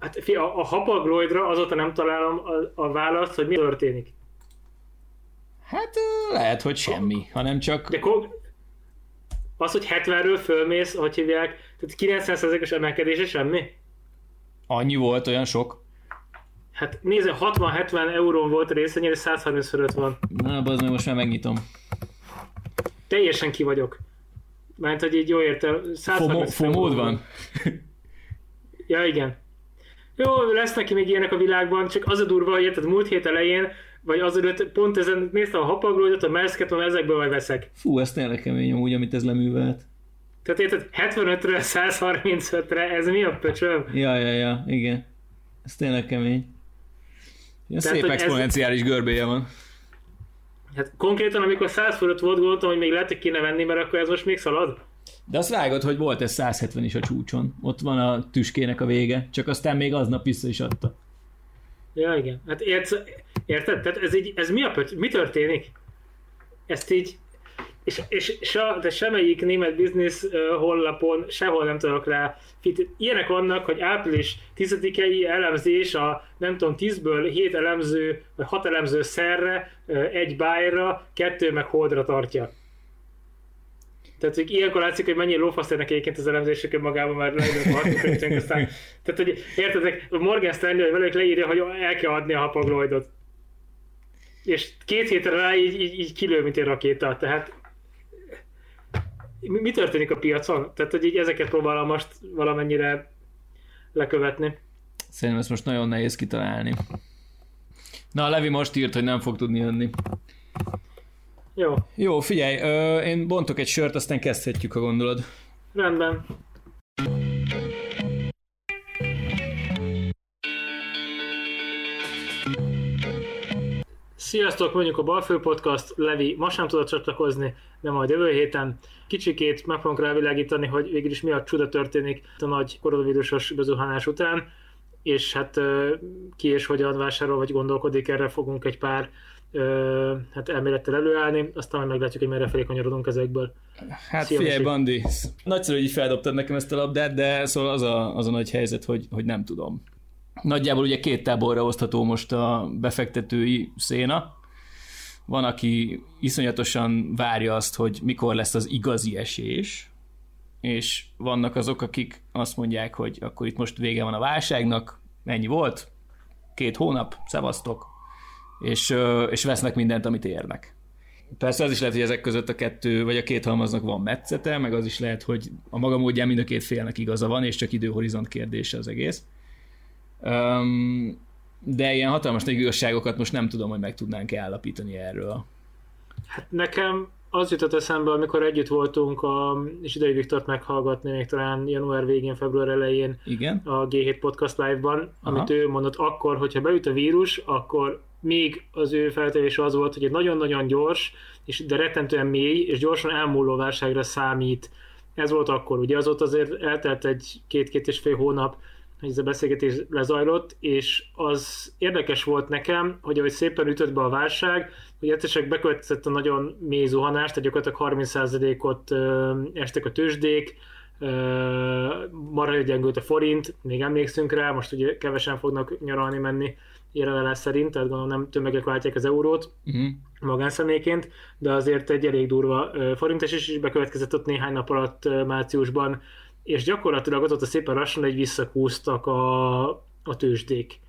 Hát a, a hapagloidra azóta nem találom a, a választ, hogy mi történik. Hát lehet, hogy semmi, hanem csak... De ko- az, hogy 70-ről fölmész, hogy hívják, tehát 90%-os emelkedése semmi? Annyi volt, olyan sok? Hát nézze, 60-70 eurón volt a részvényére, 130 fölött van. Na, az meg most már megnyitom. Teljesen ki vagyok. Mert hogy így jó értem. Fomód van? ja, igen. Jó, lesz neki még ilyenek a világban, csak az a durva, hogy érted, múlt hét elején, vagy azért pont ezen néztem a hapaglódot, a merszketon, ezekből majd veszek. Fú, ez tényleg kemény amúgy, amit ez leművelt. Tehát érted, 75-ről 135-re, ez mi a pöcsöm? Ja, ja, ja, igen. Ez tényleg kemény. Ja, szép exponenciális ez... görbéje van. Hát konkrétan, amikor 100 fölött volt, gondoltam, hogy még lehet, hogy kéne venni, mert akkor ez most még szalad. De azt vágod, hogy volt ez 170 is a csúcson. Ott van a tüskének a vége, csak aztán még aznap vissza is adta. Ja, igen. Hát érted? érted? Tehát ez, így, ez mi a? Mi történik? Ezt így és, és se, de semmelyik német biznisz honlapon sehol nem tudok rá. Ilyenek vannak, hogy április 10-i elemzés a nem tudom 10-ből 7 elemző, vagy 6 elemző szerre, egy bájra, kettő meg holdra tartja. Tehát, hogy ilyenkor látszik, hogy mennyi lófasztérnek egyébként az elemzések magában már leírnak a aztán, tehát, hogy értedek, Morgan Stanley, velük leírja, hogy el kell adni a hapagloidot. És két hétre rá így, így, így kilő, mint egy rakéta. Tehát mi, mi történik a piacon? Tehát, hogy így ezeket próbálom most valamennyire lekövetni. Szerintem ezt most nagyon nehéz kitalálni. Na, Levi most írt, hogy nem fog tudni jönni. Jó. Jó, figyelj, ö, én bontok egy sört, aztán kezdhetjük, a gondolod. Rendben. Sziasztok, mondjuk a Balfő Podcast, Levi ma sem tudott csatlakozni, de majd jövő héten kicsikét meg fogunk rávilágítani, hogy végül is mi a csuda történik a nagy koronavírusos bezuhanás után, és hát ki és hogyan vásárol, vagy gondolkodik, erre fogunk egy pár hát elmélettel előállni, aztán meglátjuk, hogy merre felé kanyarodunk ezekből. Hát Szia, figyelj, Bandi, nagyszerű, hogy így feldobtad nekem ezt a labdát, de szóval az a, az a nagy helyzet, hogy, hogy nem tudom. Nagyjából ugye két táborra osztható most a befektetői széna. Van, aki iszonyatosan várja azt, hogy mikor lesz az igazi esés, és vannak azok, akik azt mondják, hogy akkor itt most vége van a válságnak, ennyi volt, két hónap, szevasztok, és, és vesznek mindent, amit érnek. Persze az is lehet, hogy ezek között a kettő, vagy a két halmaznak van metszete, meg az is lehet, hogy a maga módján mind a két félnek igaza van, és csak időhorizont kérdése az egész. Um, de ilyen hatalmas nagy igazságokat most nem tudom, hogy meg tudnánk állapítani erről. Hát nekem az jutott eszembe, amikor együtt voltunk, a, és idei Viktort meghallgatni még talán január végén, február elején Igen? a G7 Podcast Live-ban, Aha. amit ő mondott akkor, hogyha beüt a vírus, akkor még az ő feltevés az volt, hogy egy nagyon-nagyon gyors, és de rettentően mély, és gyorsan elmúló válságra számít. Ez volt akkor, ugye azóta azért eltelt egy két-két és fél hónap, hogy ez a beszélgetés lezajlott, és az érdekes volt nekem, hogy ahogy szépen ütött be a válság, hogy egyszerűen bekövetkezett a nagyon mély zuhanást, tehát gyakorlatilag 30%-ot estek a tőzsdék, marha gyengült a forint, még emlékszünk rá, most ugye kevesen fognak nyaralni menni jelenlás szerint, tehát gondolom nem tömegek váltják az eurót uh-huh. magánszemélyként, de azért egy elég durva forintes is, is bekövetkezett ott néhány nap alatt márciusban, és gyakorlatilag ott, ott a szépen lassan egy visszakúztak a, a tőzsdék.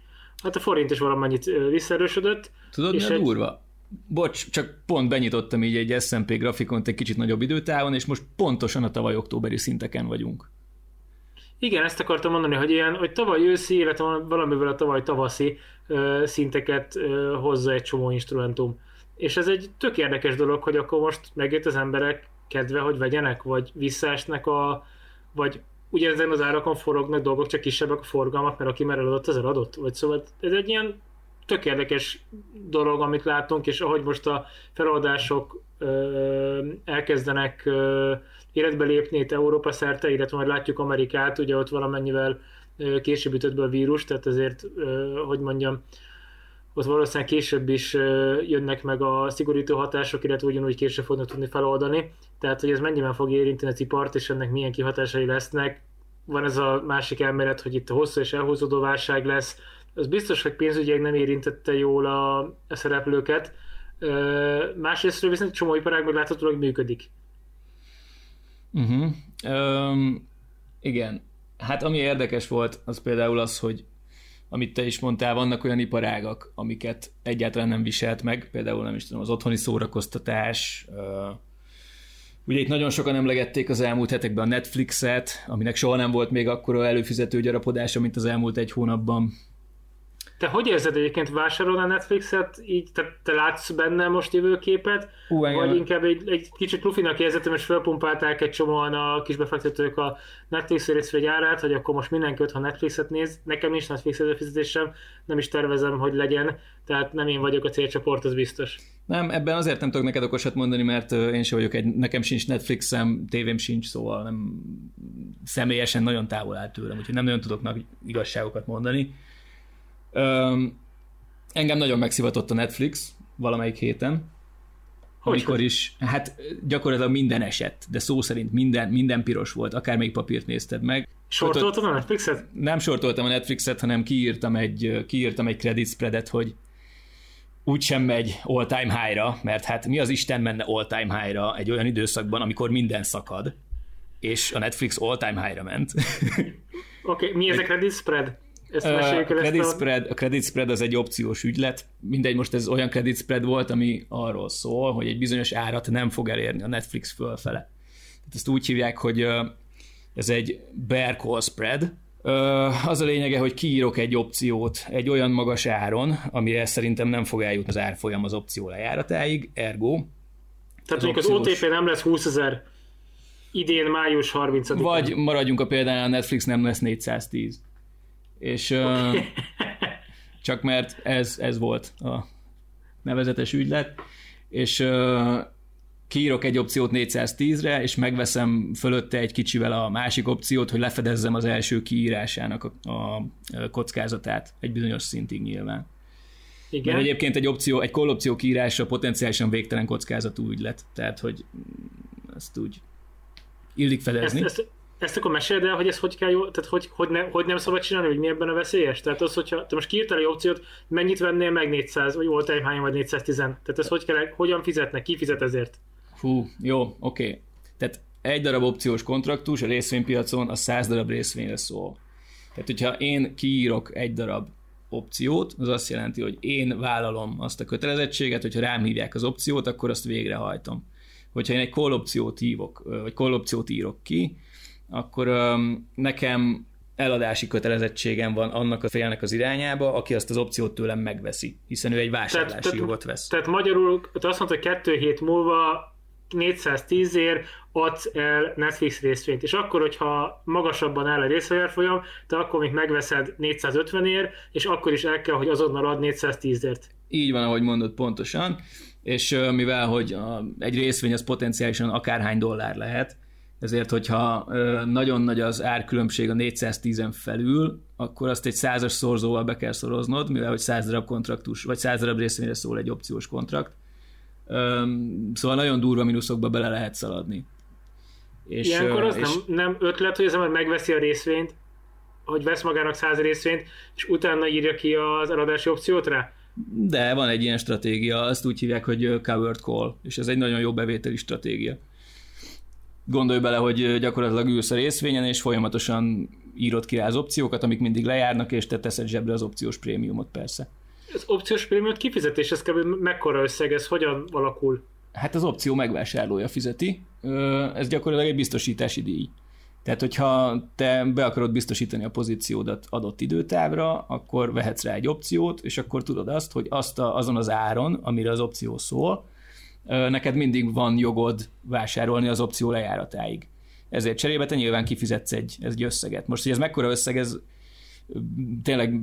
Hát a forint is valamennyit visszaerősödött. Tudod, és mi a egy... durva? Bocs, csak pont benyitottam így egy S&P grafikont egy kicsit nagyobb időtávon, és most pontosan a tavaly októberi szinteken vagyunk. Igen, ezt akartam mondani, hogy ilyen, hogy tavaly őszi, illetve valamivel a tavaly tavaszi uh, szinteket uh, hozza egy csomó instrumentum. És ez egy tök érdekes dolog, hogy akkor most megjött az emberek kedve, hogy vegyenek, vagy visszaesnek a, vagy ugye ezen az árakon forognak dolgok, csak kisebbek a forgalmak, mert aki már eladott, az eladott. Vagy szóval ez egy ilyen tök érdekes dolog, amit látunk, és ahogy most a feladások ö, elkezdenek ö, életbe lépni itt Európa szerte, illetve majd látjuk Amerikát, ugye ott valamennyivel később ütött be a vírus, tehát ezért, ö, hogy mondjam, ott valószínűleg később is jönnek meg a szigorító hatások, illetve ugyanúgy később fognak tudni feloldani. Tehát, hogy ez mennyiben fog érinteni a ipart, és ennek milyen kihatásai lesznek, van ez a másik elmélet, hogy itt a hosszú és elhúzódó válság lesz, az biztos, hogy pénzügyileg nem érintette jól a, a szereplőket. Másrésztről viszont csomó iparág meg láthatólag működik. Uh-huh. Um, igen. Hát ami érdekes volt, az például az, hogy amit te is mondtál, vannak olyan iparágak, amiket egyáltalán nem viselt meg, például nem is tudom, az otthoni szórakoztatás, uh, Ugye itt nagyon sokan emlegették az elmúlt hetekben a Netflixet, aminek soha nem volt még akkora előfizető gyarapodása, mint az elmúlt egy hónapban. Te hogy érzed egyébként vásárol a Netflixet, így te, te látsz benne most jövőképet, Hú, vagy inkább egy, egy kicsit lufinak érzetem, és felpumpálták egy csomóan a kisbefektetők a Netflix részvény árát, hogy akkor most mindenki ha Netflixet néz. Nekem nincs Netflix előfizetésem, nem is tervezem, hogy legyen, tehát nem én vagyok a célcsoport, az biztos. Nem, ebben azért nem tudok neked okosat mondani, mert én sem vagyok egy, nekem sincs Netflixem, tévém sincs, szóval nem személyesen nagyon távol áll tőlem, úgyhogy nem nagyon tudok nagy igazságokat mondani. Öm, engem nagyon megszivatott a Netflix valamelyik héten, hogy amikor hogy? is, hát gyakorlatilag minden esett, de szó szerint minden, minden piros volt, akár még papírt nézted meg. Sortoltam a Netflixet? Nem sortoltam a Netflixet, hanem kiírtam egy, kiírtam egy credit spreadet, hogy úgysem megy all-time high-ra, mert hát mi az Isten menne all-time high-ra egy olyan időszakban, amikor minden szakad, és a Netflix all-time high-ra ment. Oké, okay, mi ez a credit spread? Ezt a credit, spread, a credit spread az egy opciós ügylet. Mindegy, most ez olyan credit spread volt, ami arról szól, hogy egy bizonyos árat nem fog elérni a Netflix fölfele. Tehát ezt úgy hívják, hogy ez egy bear call spread, az a lényege, hogy kiírok egy opciót egy olyan magas áron, amire szerintem nem fog eljutni az árfolyam az opció lejáratáig, ergo. Tehát mondjuk az OTP nem lesz 20 ezer idén május 30 -án. Vagy maradjunk a példánál, a Netflix nem lesz 410. És okay. csak mert ez, ez volt a nevezetes ügylet, és kiírok egy opciót 410-re, és megveszem fölötte egy kicsivel a másik opciót, hogy lefedezzem az első kiírásának a, a kockázatát egy bizonyos szintig nyilván. Igen. Mert egyébként egy opció, egy call opció kiírása potenciálisan végtelen kockázatú ügylet, tehát hogy ezt úgy illik fedezni. Ezt, ezt, ezt akkor meséld el, hogy ez hogy kell jó, tehát hogy, hogy, ne, hogy nem szabad csinálni, hogy mi ebben a veszélyes? Tehát az, hogyha te most kiírtál egy opciót, mennyit vennél meg 400, vagy volt egy hány, vagy 410? Tehát ez hogy kell, hogyan fizetnek, ki fizet ezért? Hú, jó, oké. Okay. Tehát egy darab opciós kontraktus a részvénypiacon a 100 darab részvényre szól. Tehát, hogyha én kiírok egy darab opciót, az azt jelenti, hogy én vállalom azt a kötelezettséget, hogyha rám hívják az opciót, akkor azt végrehajtom. Hogyha én egy call opciót hívok, vagy call opciót írok ki, akkor um, nekem eladási kötelezettségem van annak a félnek az irányába, aki azt az opciót tőlem megveszi, hiszen ő egy vásárlási tehát, jogot vesz. Tehát magyarul te azt mondta, hogy kettő hét múlva 410 ér adsz el Netflix részvényt, és akkor, hogyha magasabban áll a részvényárfolyam, te akkor még megveszed 450 ér, és akkor is el kell, hogy azonnal ad 410 ért. Így van, ahogy mondod pontosan, és mivel, hogy a, egy részvény az potenciálisan akárhány dollár lehet, ezért, hogyha nagyon nagy az árkülönbség a 410-en felül, akkor azt egy százas szorzóval be kell szoroznod, mivel hogy 100 darab kontraktus, vagy 100 darab részvényre szól egy opciós kontrakt, Szóval nagyon durva mínuszokba bele lehet szaladni. És, Ilyenkor az és... nem, nem ötlet, hogy az ember megveszi a részvényt, hogy vesz magának száz részvényt, és utána írja ki az eladási opciót rá? De van egy ilyen stratégia, azt úgy hívják, hogy covered call, és ez egy nagyon jó bevételi stratégia. Gondolj bele, hogy gyakorlatilag ülsz a részvényen, és folyamatosan írod ki rá az opciókat, amik mindig lejárnak, és te teszed zsebre az opciós prémiumot persze az opciós prémiumot kifizetés, ez kb. mekkora összeg, ez hogyan alakul? Hát az opció megvásárlója fizeti, ez gyakorlatilag egy biztosítási díj. Tehát, hogyha te be akarod biztosítani a pozíciódat adott időtávra, akkor vehetsz rá egy opciót, és akkor tudod azt, hogy azt a, azon az áron, amire az opció szól, neked mindig van jogod vásárolni az opció lejáratáig. Ezért cserébe te nyilván kifizetsz egy, egy összeget. Most, hogy ez mekkora összeg, ez tényleg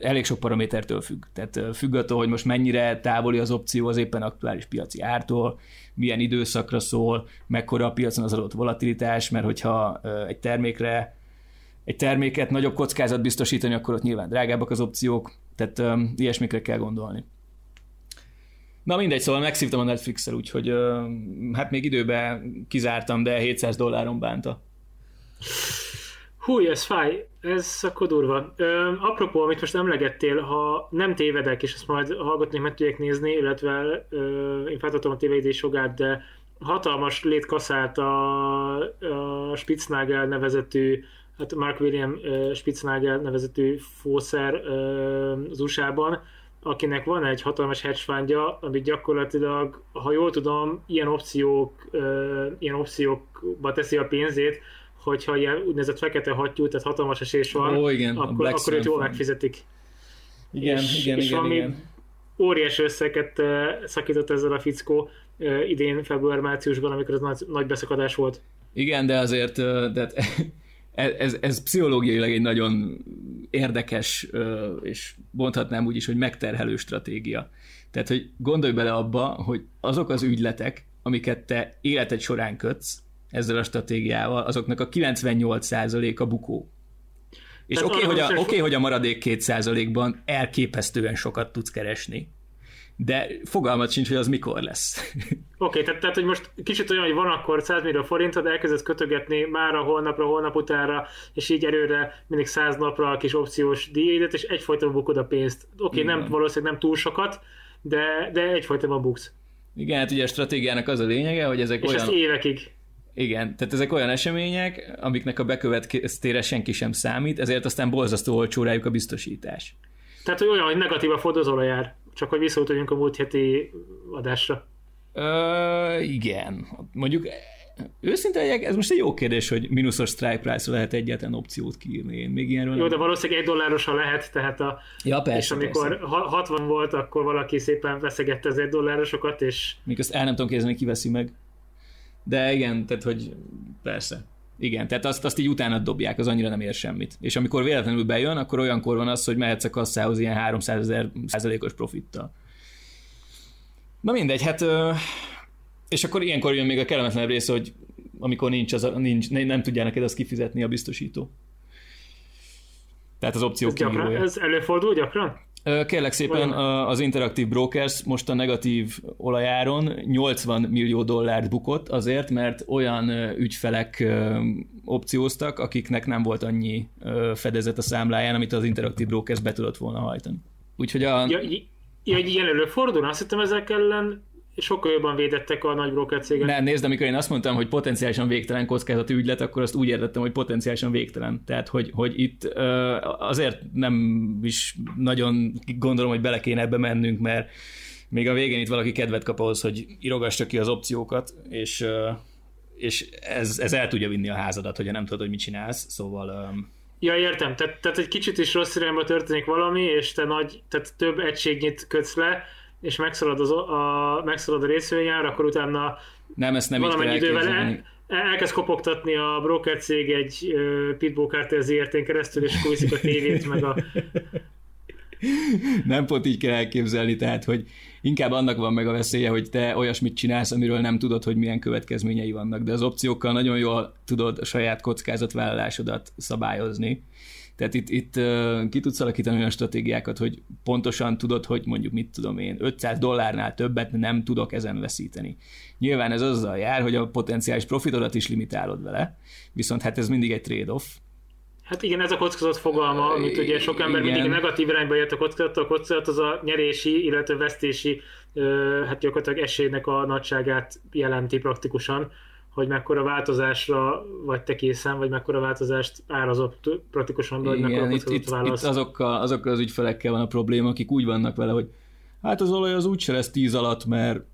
elég sok paramétertől függ. Tehát függ attól, hogy most mennyire távoli az opció az éppen aktuális piaci ártól, milyen időszakra szól, mekkora a piacon az adott volatilitás, mert hogyha egy termékre egy terméket nagyobb kockázat biztosítani, akkor ott nyilván drágábbak az opciók, tehát ilyesmikre kell gondolni. Na mindegy, szóval megszívtam a Netflix-el, úgyhogy hát még időben kizártam, de 700 dolláron bánta. Hú, ez fáj, ez akkor durva. Ö, apropó, amit most emlegettél, ha nem tévedek, és ezt majd hallgatni meg tudják nézni, illetve ö, én feltartom a tévedés jogát, de hatalmas létkaszált a, a Spitznagel nevezetű, hát Mark William Spitznagel nevezetű fószer uh, az USA-ban, akinek van egy hatalmas hedge fundja, amit gyakorlatilag, ha jól tudom, ilyen opciók, ilyen opciókba teszi a pénzét, hogyha ilyen úgynevezett fekete hattyú, tehát hatalmas esés van, Ó, igen, akkor, akkor őt jól megfizetik. Igen, és, igen, és igen, valami igen. óriási összeget szakított ezzel a fickó idén február-márciusban, amikor ez nagy, nagy beszakadás volt. Igen, de azért de ez, ez, pszichológiailag egy nagyon érdekes, és mondhatnám úgy is, hogy megterhelő stratégia. Tehát, hogy gondolj bele abba, hogy azok az ügyletek, amiket te életed során kötsz ezzel a stratégiával, azoknak a 98%-a bukó. És oké, okay, hogy, a, okay, hogy a maradék 2%-ban elképesztően sokat tudsz keresni, de fogalmat sincs, hogy az mikor lesz. Oké, okay, tehát, tehát, hogy most kicsit olyan, hogy van akkor 100 millió forintod, elkezdesz kötögetni mára, holnapra, holnap utánra, és így előre mindig 100 napra a kis opciós díjédet, és egyfajtában bukod a pénzt. Oké, okay, nem valószínűleg nem túl sokat, de, de egyfajtában buksz. Igen, hát ugye a stratégiának az a lényege, hogy ezek És olyan... ezt évekig. Igen, tehát ezek olyan események, amiknek a bekövetkeztére senki sem számít, ezért aztán borzasztó olcsó rájuk a biztosítás. Tehát, hogy olyan, hogy negatív a fordozólajár, csak hogy visszautaljunk a múlt heti adásra. Ö, igen, mondjuk őszinte legyek, ez most egy jó kérdés, hogy mínuszos strike price lehet egyetlen opciót kiírni. Én még ilyenről Jó, nem... de valószínűleg egy dollárosan lehet, tehát a, Ja, persze, és amikor persze. ha- 60 volt, akkor valaki szépen veszegette az egy dollárosokat, és Még azt el nem tudom képzelni, ki veszi meg. De igen, tehát hogy persze. Igen, tehát azt, azt így utána dobják, az annyira nem ér semmit. És amikor véletlenül bejön, akkor olyankor van az, hogy mehetsz a kasszához ilyen 300 ezer százalékos profittal. Na mindegy, hát és akkor ilyenkor jön még a kellemetlenebb része, hogy amikor nincs, az, a- nincs nem, nem tudják neked azt kifizetni a biztosító. Tehát az opció ez, gyakran, ez előfordul gyakran? Kérlek szépen, az Interactive Brokers most a negatív olajáron 80 millió dollárt bukott azért, mert olyan ügyfelek opcióztak, akiknek nem volt annyi fedezet a számláján, amit az Interactive Brokers be tudott volna hajtani. Úgyhogy a... Ja, ja, hogy ilyen előfordul? Azt hittem ezek ellen sokkal jobban védettek a nagy broker cégek. Nem, nézd, amikor én azt mondtam, hogy potenciálisan végtelen kockázati ügylet, akkor azt úgy értettem, hogy potenciálisan végtelen. Tehát, hogy, hogy itt azért nem is nagyon gondolom, hogy bele kéne ebbe mennünk, mert még a végén itt valaki kedvet kap ahhoz, hogy irogassa ki az opciókat, és, és ez, ez el tudja vinni a házadat, hogyha nem tudod, hogy mit csinálsz. Szóval Ja, értem. Tehát, tehát egy kicsit is rossz irányba történik valami, és te nagy, tehát több egységnyit kötsz le, és megszalad, az, a, megszalad a részvényár, akkor utána nem, ezt nem valamennyi idővel el, elkezd kopogtatni a broker cég egy Pitbull Carter ZRT-n keresztül, és viszik a tévét, meg a... nem pont így kell elképzelni, tehát, hogy inkább annak van meg a veszélye, hogy te olyasmit csinálsz, amiről nem tudod, hogy milyen következményei vannak, de az opciókkal nagyon jól tudod a saját kockázatvállalásodat szabályozni. Tehát itt, itt ki tudsz alakítani olyan stratégiákat, hogy pontosan tudod, hogy mondjuk mit tudom én, 500 dollárnál többet nem tudok ezen veszíteni. Nyilván ez azzal jár, hogy a potenciális profitodat is limitálod vele, viszont hát ez mindig egy trade-off, Hát igen, ez a kockázat fogalma, amit ugye sok ember Igen. mindig negatív irányba jött a kockázat, a kockázat az a nyerési, illetve vesztési, hát gyakorlatilag esélynek a nagyságát jelenti praktikusan, hogy mekkora változásra vagy te készen, vagy mekkora változást árazott praktikusan, be, hogy mekkora Igen, itt, itt, itt válasz. azokkal, azokkal az ügyfelekkel van a probléma, akik úgy vannak vele, hogy hát az olaj az úgyse lesz 10 alatt, mert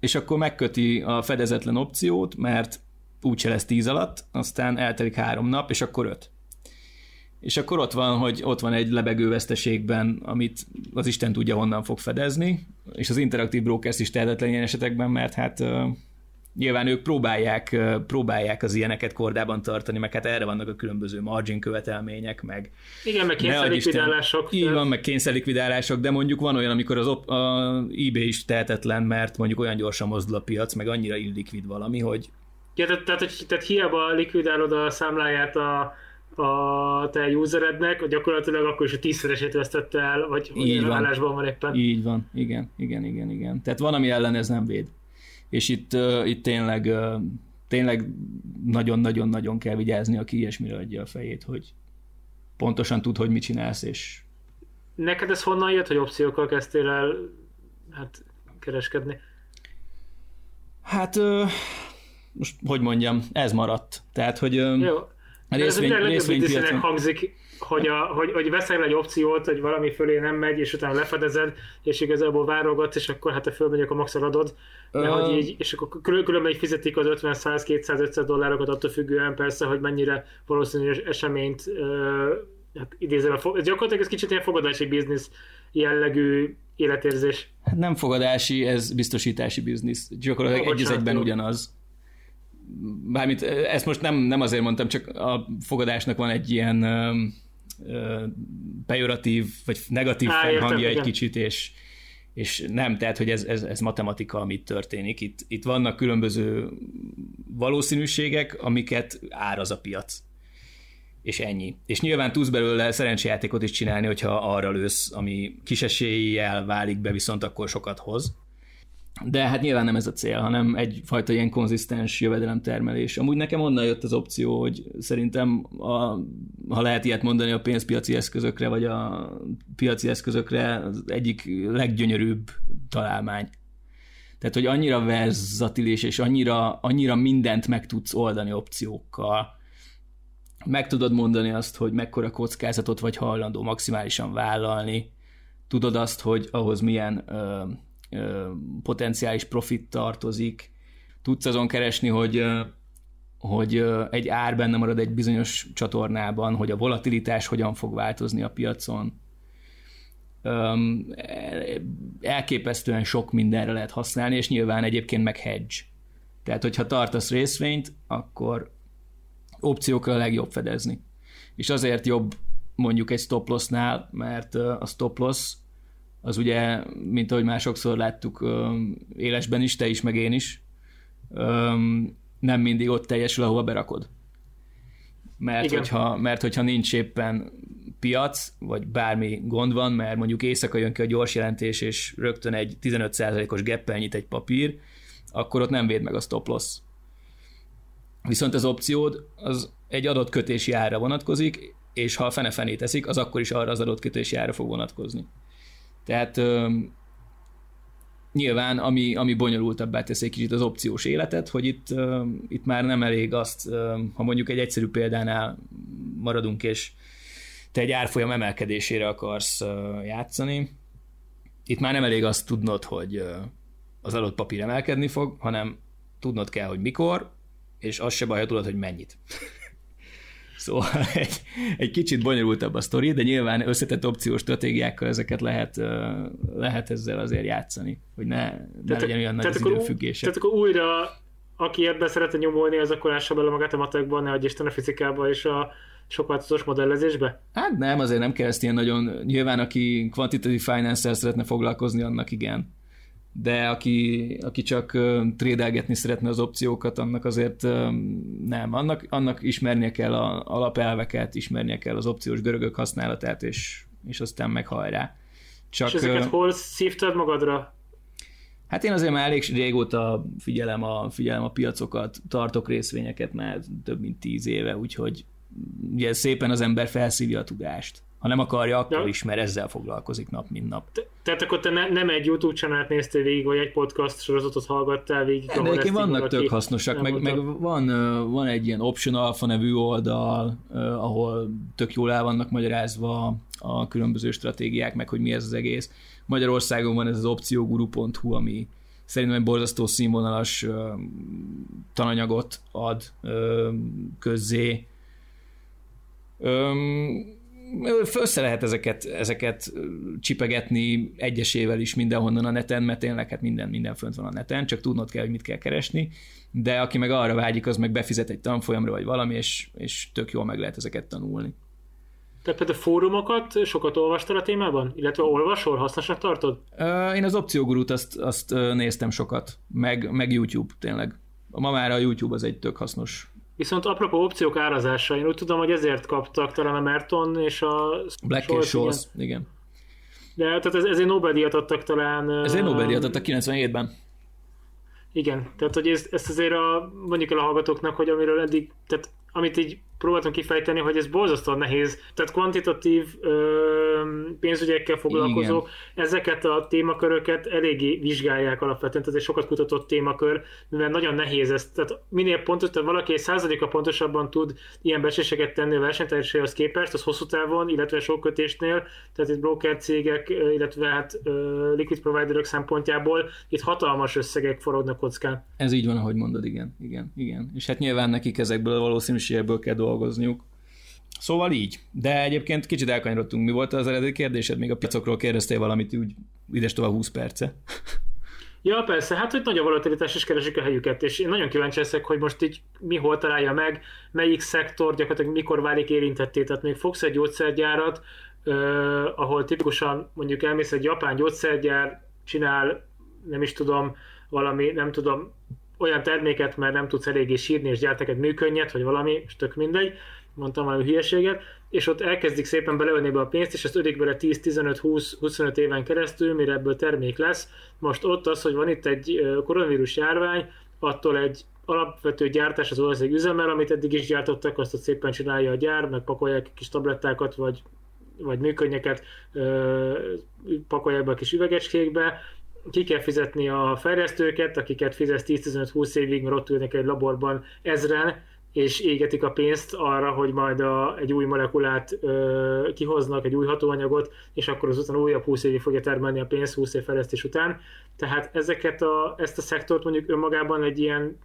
és akkor megköti a fedezetlen opciót, mert úgyse lesz 10 alatt, aztán eltelik három nap, és akkor 5. És akkor ott van, hogy ott van egy lebegő veszteségben, amit az Isten tudja honnan fog fedezni, és az interaktív brokers is tehetetlen ilyen esetekben, mert hát nyilván ők próbálják, próbálják az ilyeneket kordában tartani, meg hát erre vannak a különböző margin követelmények, meg Igen, meg kényszerlikvidálások. Így van, meg kényszerlikvidálások, de mondjuk van olyan, amikor az op- a eBay is tehetetlen, mert mondjuk olyan gyorsan mozdul a piac, meg annyira illikvid valami, hogy Ja, tehát, tehát, tehát hiába likvidálod a számláját a, a te userednek, gyakorlatilag akkor is a tízszeresét vesztette el, vagy Így van. állásban van éppen. így van, igen, igen, igen, igen. Tehát van, ami ellen ez nem véd. És itt, uh, itt tényleg uh, tényleg nagyon-nagyon-nagyon kell vigyázni, aki ilyesmire adja a fejét, hogy pontosan tud, hogy mit csinálsz, és... Neked ez honnan jött, hogy opciókkal kezdtél el hát, kereskedni? Hát, most hogy mondjam, ez maradt. Tehát, hogy Jó. A részvény, ez részvénypiacon... hangzik, hogy, a, hogy, hogy veszel egy opciót, hogy valami fölé nem megy, és utána lefedezed, és igazából várogatsz, és akkor hát a fölmegy, akkor maxra adod, de uh, hogy így, és akkor külön, különben így fizetik az 50, 100, 200, 500 dollárokat attól függően persze, hogy mennyire valószínű eseményt uh, hát idézem, a, ez gyakorlatilag ez kicsit ilyen fogadási biznisz jellegű életérzés. Hát nem fogadási, ez biztosítási biznisz. Gyakorlatilag egy az egyben ugyanaz. Bármit, ezt most nem, nem azért mondtam, csak a fogadásnak van egy ilyen pejoratív, vagy negatív Á, hangja egy kicsit, és, és nem, tehát, hogy ez, ez, ez matematika, amit történik. Itt, itt vannak különböző valószínűségek, amiket áraz a piac. És ennyi. És nyilván tudsz belőle szerencsejátékot is csinálni, hogyha arra lősz, ami kis eséllyel válik be, viszont akkor sokat hoz. De hát nyilván nem ez a cél, hanem egyfajta ilyen konzisztens jövedelemtermelés. Amúgy nekem onnan jött az opció, hogy szerintem, a, ha lehet ilyet mondani, a pénzpiaci eszközökre, vagy a piaci eszközökre az egyik leggyönyörűbb találmány. Tehát, hogy annyira verzatilis, és annyira, annyira mindent meg tudsz oldani opciókkal. Meg tudod mondani azt, hogy mekkora kockázatot vagy hajlandó maximálisan vállalni. Tudod azt, hogy ahhoz milyen ö, potenciális profit tartozik. Tudsz azon keresni, hogy hogy egy ár benne marad egy bizonyos csatornában, hogy a volatilitás hogyan fog változni a piacon. Elképesztően sok mindenre lehet használni, és nyilván egyébként meg hedge. Tehát, hogyha tartasz részvényt, akkor opciókra a legjobb fedezni. És azért jobb mondjuk egy stop lossnál, mert a stop loss az ugye, mint ahogy már sokszor láttuk élesben is, te is, meg én is, nem mindig ott teljesül, ahova berakod. Mert hogyha, mert hogyha nincs éppen piac, vagy bármi gond van, mert mondjuk éjszaka jön ki a gyors jelentés, és rögtön egy 15%-os geppel nyit egy papír, akkor ott nem véd meg a stop loss. Viszont az opciód az egy adott kötési ára vonatkozik, és ha a fene-fené teszik, az akkor is arra az adott kötési ára fog vonatkozni. Tehát nyilván, ami, ami bonyolultabbá teszi egy kicsit az opciós életet, hogy itt, itt már nem elég azt, ha mondjuk egy egyszerű példánál maradunk, és te egy árfolyam emelkedésére akarsz játszani, itt már nem elég azt tudnod, hogy az adott papír emelkedni fog, hanem tudnod kell, hogy mikor, és az se baj, ha tudod, hogy mennyit. Szóval egy, egy kicsit bonyolultabb a sztori, de nyilván összetett opciós stratégiákkal ezeket lehet, lehet ezzel azért játszani, hogy ne, ne tehát, legyen olyan nagy az időfüggése. Tehát akkor újra, aki ebben szeretne nyomolni, az akkor ássa bele magát a matekban, ne Isten a fizikába és a sok változós modellezésbe? Hát nem, azért nem kell ezt ilyen nagyon, nyilván aki quantitative finance szeretne foglalkozni, annak igen de aki, aki csak trédelgetni szeretne az opciókat, annak azért nem. Annak, annak ismernie kell a alapelveket, ismernie kell az opciós görögök használatát, és, és aztán meg hajrá. Csak, és ezeket hol szívtad magadra? Hát én azért már elég régóta figyelem a, figyelem a piacokat, tartok részvényeket már több mint tíz éve, úgyhogy ugye szépen az ember felszívja a tudást. Ha nem akarja, akkor ja. is, mert ezzel foglalkozik nap, mint nap. Te, tehát akkor te ne, nem egy YouTube csanált néztél végig, vagy egy podcast sorozatot hallgattál végig? De egyébként vannak tök hasznosak, meg, meg van, van egy ilyen Option Alpha nevű oldal, ahol tök jól el vannak magyarázva a különböző stratégiák, meg hogy mi ez az egész. Magyarországon van ez az opcióguru.hu, ami szerintem egy borzasztó színvonalas tananyagot ad közzé össze lehet ezeket, ezeket csipegetni egyesével is mindenhonnan a neten, mert tényleg hát minden, minden fönt van a neten, csak tudnod kell, hogy mit kell keresni, de aki meg arra vágyik, az meg befizet egy tanfolyamra vagy valami, és, és tök jól meg lehet ezeket tanulni. Te például fórumokat sokat olvastál a témában? Illetve olvasol? Hasznosak tartod? Én az opciógurút azt, azt néztem sokat, meg, meg YouTube tényleg. Ma már a YouTube az egy tök hasznos Viszont apropó opciók árazása, én úgy tudom, hogy ezért kaptak talán a Merton és a Black és Scholes, igen. igen. De tehát ez, ezért Nobel-díjat adtak talán. Ezért Nobel-díjat adtak 97-ben. Igen, tehát hogy ezt, ezt azért a, mondjuk el a hallgatóknak, hogy amiről eddig, tehát amit így próbáltam kifejteni, hogy ez borzasztóan nehéz. Tehát kvantitatív ö, pénzügyekkel foglalkozók Igen. ezeket a témaköröket eléggé vizsgálják alapvetően, tehát egy sokat kutatott témakör, mivel nagyon nehéz ez. Tehát minél pontos, tehát valaki egy százaléka pontosabban tud ilyen becsléseket tenni a versenytársasághoz képest, az hosszú távon, illetve sok kötésnél, tehát itt broker cégek, illetve hát liquid providerok szempontjából itt hatalmas összegek forognak kockán. Ez így van, ahogy mondod, igen, igen, igen. És hát nyilván nekik ezekből a valószínűségből kell dolgozniuk. Szóval így. De egyébként kicsit elkanyarodtunk. Mi volt az eredeti kérdésed? Még a piacokról kérdeztél valamit úgy ides tovább 20 perce. Ja, persze, hát hogy nagy a volatilitás, és keresik a helyüket, és én nagyon kíváncsi leszek, hogy most így mi hol találja meg, melyik szektor gyakorlatilag mikor válik érintetté. Tehát még fogsz egy gyógyszergyárat, eh, ahol tipikusan mondjuk elmész egy japán gyógyszergyár, csinál, nem is tudom, valami, nem tudom, olyan terméket, mert nem tudsz eléggé sírni, és gyártak egy műkönnyet, vagy valami, és tök mindegy, mondtam valami hülyeséget, és ott elkezdik szépen beleölni be a pénzt, és ezt ölik bele 10-15-20-25 éven keresztül, mire ebből termék lesz. Most ott az, hogy van itt egy koronavírus járvány, attól egy alapvető gyártás az ország üzemel, amit eddig is gyártottak, azt ott szépen csinálja a gyár, meg pakolják kis tablettákat, vagy, vagy műkönnyeket, pakolják be a kis üvegecskékbe, ki kell fizetni a fejlesztőket, akiket fizet 10-15-20 évig, mert ott ülnek egy laborban ezren, és égetik a pénzt arra, hogy majd a, egy új molekulát ö, kihoznak, egy új hatóanyagot, és akkor azután újabb 20 évig fogja termelni a pénzt 20 év fejlesztés után. Tehát ezeket a, ezt a szektort mondjuk önmagában egy ilyen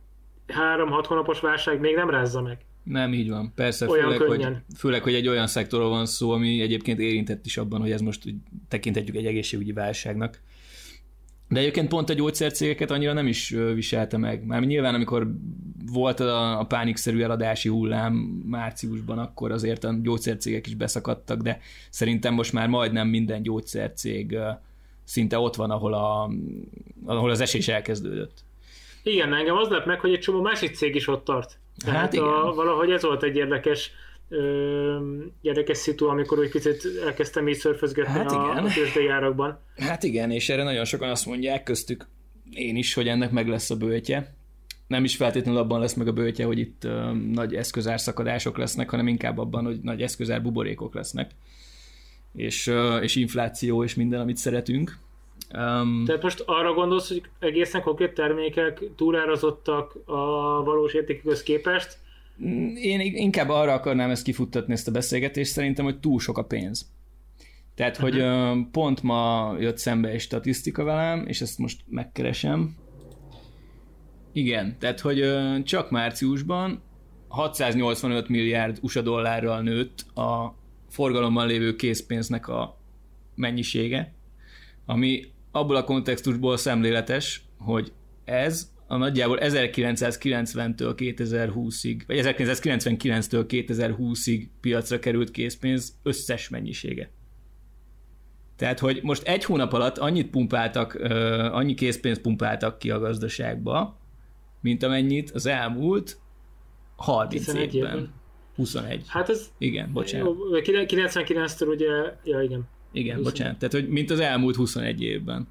3-6 hónapos válság még nem rázza meg. Nem így van, persze, olyan főleg hogy, főleg, hogy egy olyan szektorról van szó, ami egyébként érintett is abban, hogy ez most tekinthetjük egy egészségügyi válságnak. De egyébként pont a gyógyszercégeket annyira nem is viselte meg. Már nyilván, amikor volt a, a pánikszerű eladási hullám márciusban, akkor azért a gyógyszercégek is beszakadtak, de szerintem most már majdnem minden gyógyszercég szinte ott van, ahol, a, ahol az esés elkezdődött. Igen, engem az lep meg, hogy egy csomó másik cég is ott tart. Tehát hát igen. A, valahogy ez volt egy érdekes érdekes szitu, amikor úgy picit elkezdtem így szörfözgetni hát igen. a tőzsdejárakban. Hát igen, és erre nagyon sokan azt mondják, köztük én is, hogy ennek meg lesz a bőtje. Nem is feltétlenül abban lesz meg a bőtje, hogy itt uh, nagy eszközárszakadások lesznek, hanem inkább abban, hogy nagy eszközár buborékok lesznek. És, uh, és infláció és minden, amit szeretünk. Um, Tehát most arra gondolsz, hogy egészen konkrét termékek túlárazottak a valós értékükhöz képest, én inkább arra akarnám ezt kifuttatni, ezt a beszélgetést, szerintem, hogy túl sok a pénz. Tehát, uh-huh. hogy mhm. pont ma jött szembe egy statisztika velem, és ezt most megkeresem. Igen, tehát, hogy csak márciusban 685 milliárd USA dollárral nőtt a forgalomban lévő készpénznek a mennyisége, ami abból a kontextusból szemléletes, hogy ez a nagyjából 1990-től 2020-ig, vagy 1999-től 2020-ig piacra került készpénz összes mennyisége. Tehát, hogy most egy hónap alatt annyit pumpáltak, annyi készpénzt pumpáltak ki a gazdaságba, mint amennyit az elmúlt 30 évben. évben. 21. Hát ez... Igen, bocsánat. 99-től ugye, ja igen. Igen, 21. bocsánat. Tehát, hogy mint az elmúlt 21 évben.